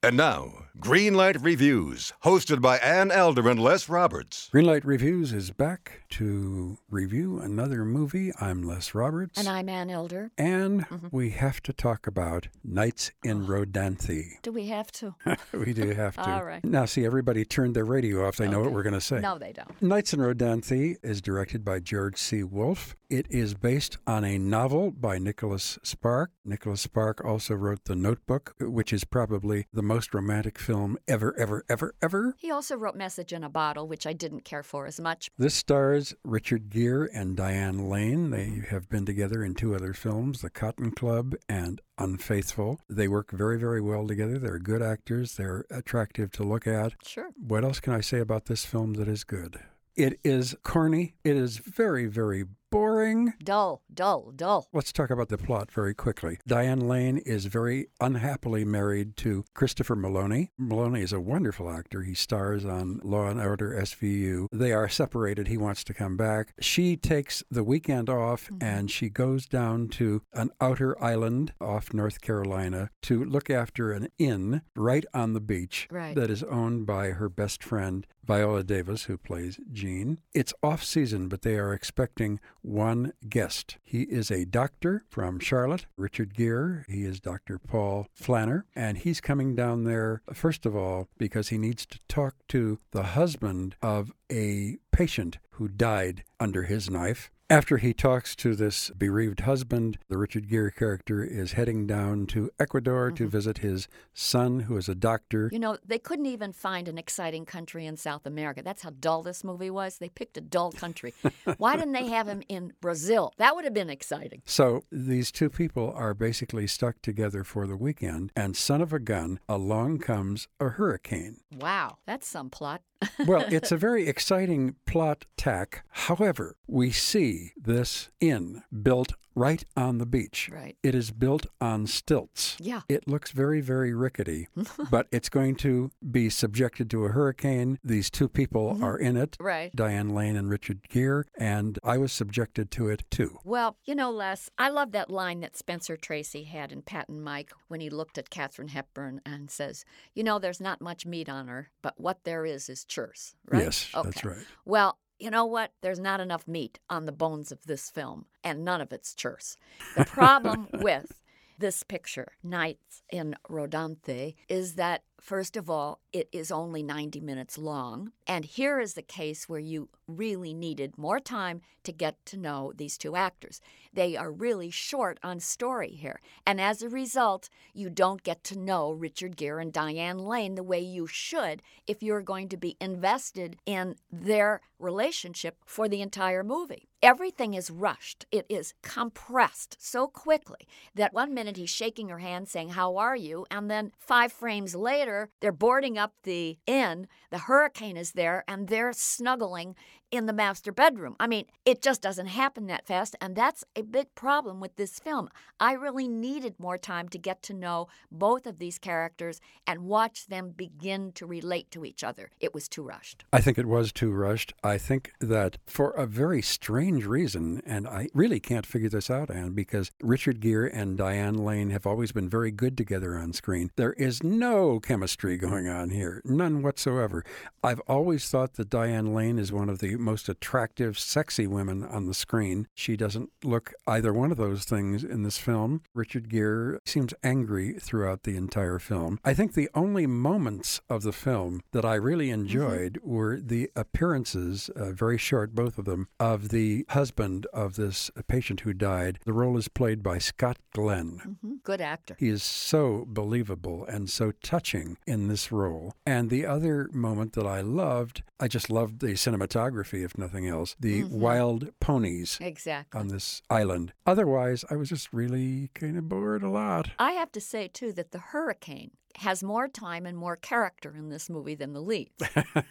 And now, Greenlight Reviews, hosted by Ann Elder and Les Roberts. Greenlight Reviews is back to review another movie. I'm Les Roberts. And I'm Ann Elder. And mm-hmm. we have to talk about Nights in Rodanthe. Do we have to? we do have to. All right. Now, see, everybody turned their radio off. They know what we're going to say. No, they don't. Nights in Rodanthe is directed by George C. Wolfe. It is based on a novel by Nicholas Spark. Nicholas Spark also wrote The Notebook, which is probably the most romantic film ever, ever, ever, ever. He also wrote Message in a Bottle, which I didn't care for as much. This stars Richard Gere and Diane Lane. They have been together in two other films, The Cotton Club and Unfaithful. They work very, very well together. They're good actors. They're attractive to look at. Sure. What else can I say about this film that is good? It is corny. It is very, very boring. Dull, dull, dull. Let's talk about the plot very quickly. Diane Lane is very unhappily married to Christopher Meloni. Meloni is a wonderful actor. He stars on Law and Order SVU. They are separated. He wants to come back. She takes the weekend off mm-hmm. and she goes down to an outer island off North Carolina to look after an inn right on the beach Right. that is owned by her best friend Viola Davis, who plays Jean. It's off season, but they are expecting one guest. He is a doctor from Charlotte, Richard Gere. He is Dr. Paul Flanner, and he's coming down there, first of all, because he needs to talk to the husband of a patient who died under his knife. After he talks to this bereaved husband, the Richard Gere character is heading down to Ecuador to mm-hmm. visit his son, who is a doctor. You know, they couldn't even find an exciting country in South America. That's how dull this movie was. They picked a dull country. Why didn't they have him in Brazil? That would have been exciting. So these two people are basically stuck together for the weekend, and son of a gun, along comes a hurricane. Wow, that's some plot. Well, it's a very exciting plot tack. However, we see this inn built right on the beach. Right. It is built on stilts. Yeah. It looks very, very rickety, but it's going to be subjected to a hurricane. These two people mm-hmm. are in it. Right. Diane Lane and Richard Gere, and I was subjected to it too. Well, you know, Les, I love that line that Spencer Tracy had in Pat and Mike when he looked at Katharine Hepburn and says, You know, there's not much meat on her, but what there is is churse, right? Yes, that's right. Well, you know what? There's not enough meat on the bones of this film, and none of it's churse. The problem with this picture, Nights in Rodanthe, is that, first of all, it is only 90 minutes long. And here is the case where you really needed more time to get to know these two actors. They are really short on story here. And as a result, you don't get to know Richard Gere and Diane Lane the way you should if you're going to be invested in their relationship for the entire movie. Everything is rushed. It is compressed so quickly that one minute he's shaking her hand saying, How are you? And then five frames later, they're boarding up the inn. The hurricane is there and they're snuggling in the master bedroom. I mean, it just doesn't happen that fast. And that's a big problem with this film. I really needed more time to get to know both of these characters and watch them begin to relate to each other. It was too rushed. I think it was too rushed. I think that for a very strange reason, and I really can't figure this out, Ann, because Richard Gere and Diane Lane have always been very good together on screen. There is no chemistry going on here, none whatsoever. I've always thought that Diane Lane is one of the most attractive, sexy women on the screen. She doesn't look either one of those things in this film. Richard Gere seems angry throughout the entire film. I think the only moments of the film that I really enjoyed were the appearances, uh, very short, both of them, of the husband of this patient who died. The role is played by Scott Glenn. hmm Good actor. He is so believable and so touching in this role. And the other moment that I loved, I just loved the cinematography, if nothing else, the mm-hmm. wild ponies Exactly. on this island. Otherwise, I was just really kind of bored a lot. I have to say, too, that the hurricane has more time and more character in this movie than the leads.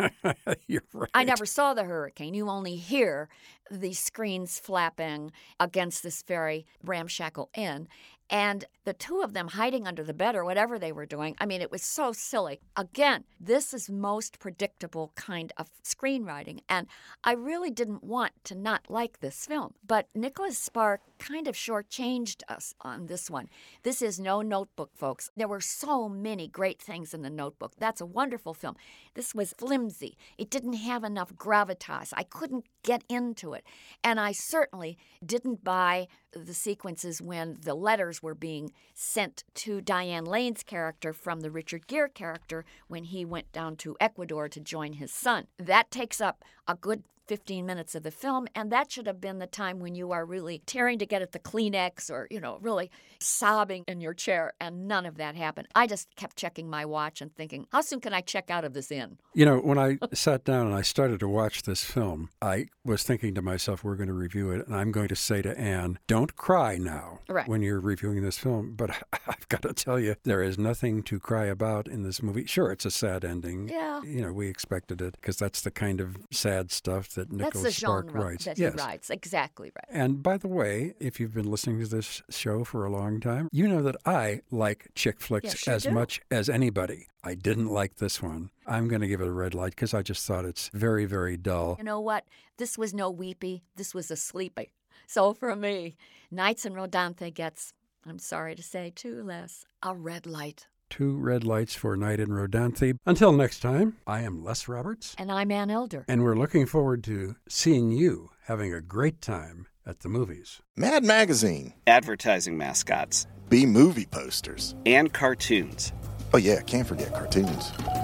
You're right. I never saw the hurricane. You only hear the screens flapping against this very ramshackle inn. And the two of them hiding under the bed or whatever they were doing, I mean, it was so silly. Again, this is most predictable kind of screenwriting. And I really didn't want to not like this film. But Nicholas Spark kind of shortchanged us on this one. This is no notebook, folks. There were so many great things in the notebook. That's a wonderful film. This was flimsy. It didn't have enough gravitas. I couldn't get into it. And I certainly didn't buy the sequences when the letters were being sent to Diane Lane's character from the Richard Gere character when he went down to Ecuador to join his son. That takes up a good 15 minutes of the film, and that should have been the time when you are really tearing to get at the Kleenex or, you know, really sobbing in your chair, and none of that happened. I just kept checking my watch and thinking, how soon can I check out of this inn? You know, when I sat down and I started to watch this film, I was thinking to myself, we're going to review it, and I'm going to say to Ann, don't cry now right. when you're reviewing this film. But I've got to tell you, there is nothing to cry about in this movie. Sure, it's a sad ending. Yeah. You know, we expected it because that's the kind of sad stuff that Nicholas That's the Spark genre writes. that yes. he writes. Exactly right. And by the way, if you've been listening to this show for a long time, you know that I like chick flicks Yes, as do. much as anybody. I didn't like this one. I'm going to give it a red light because I just thought it's very, very dull. You know what? This was no weepy. This was a sleepy. So for me, Nights and Rodanthe gets, I'm sorry to say, too Les, a red light. Two red lights for Night in Rodanthe. Until next time, I am Les Roberts, And I'm Ann Elder. and we're looking forward to seeing you having a great time at the movies. Mad Magazine, advertising mascots, B movie posters. and cartoons. Oh, yeah, can't forget cartoons.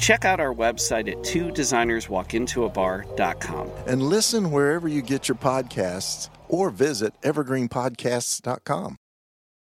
Check out our website at two designerswalkintoabar.com. And listen wherever you get your podcasts or visit evergreenpodcasts.com.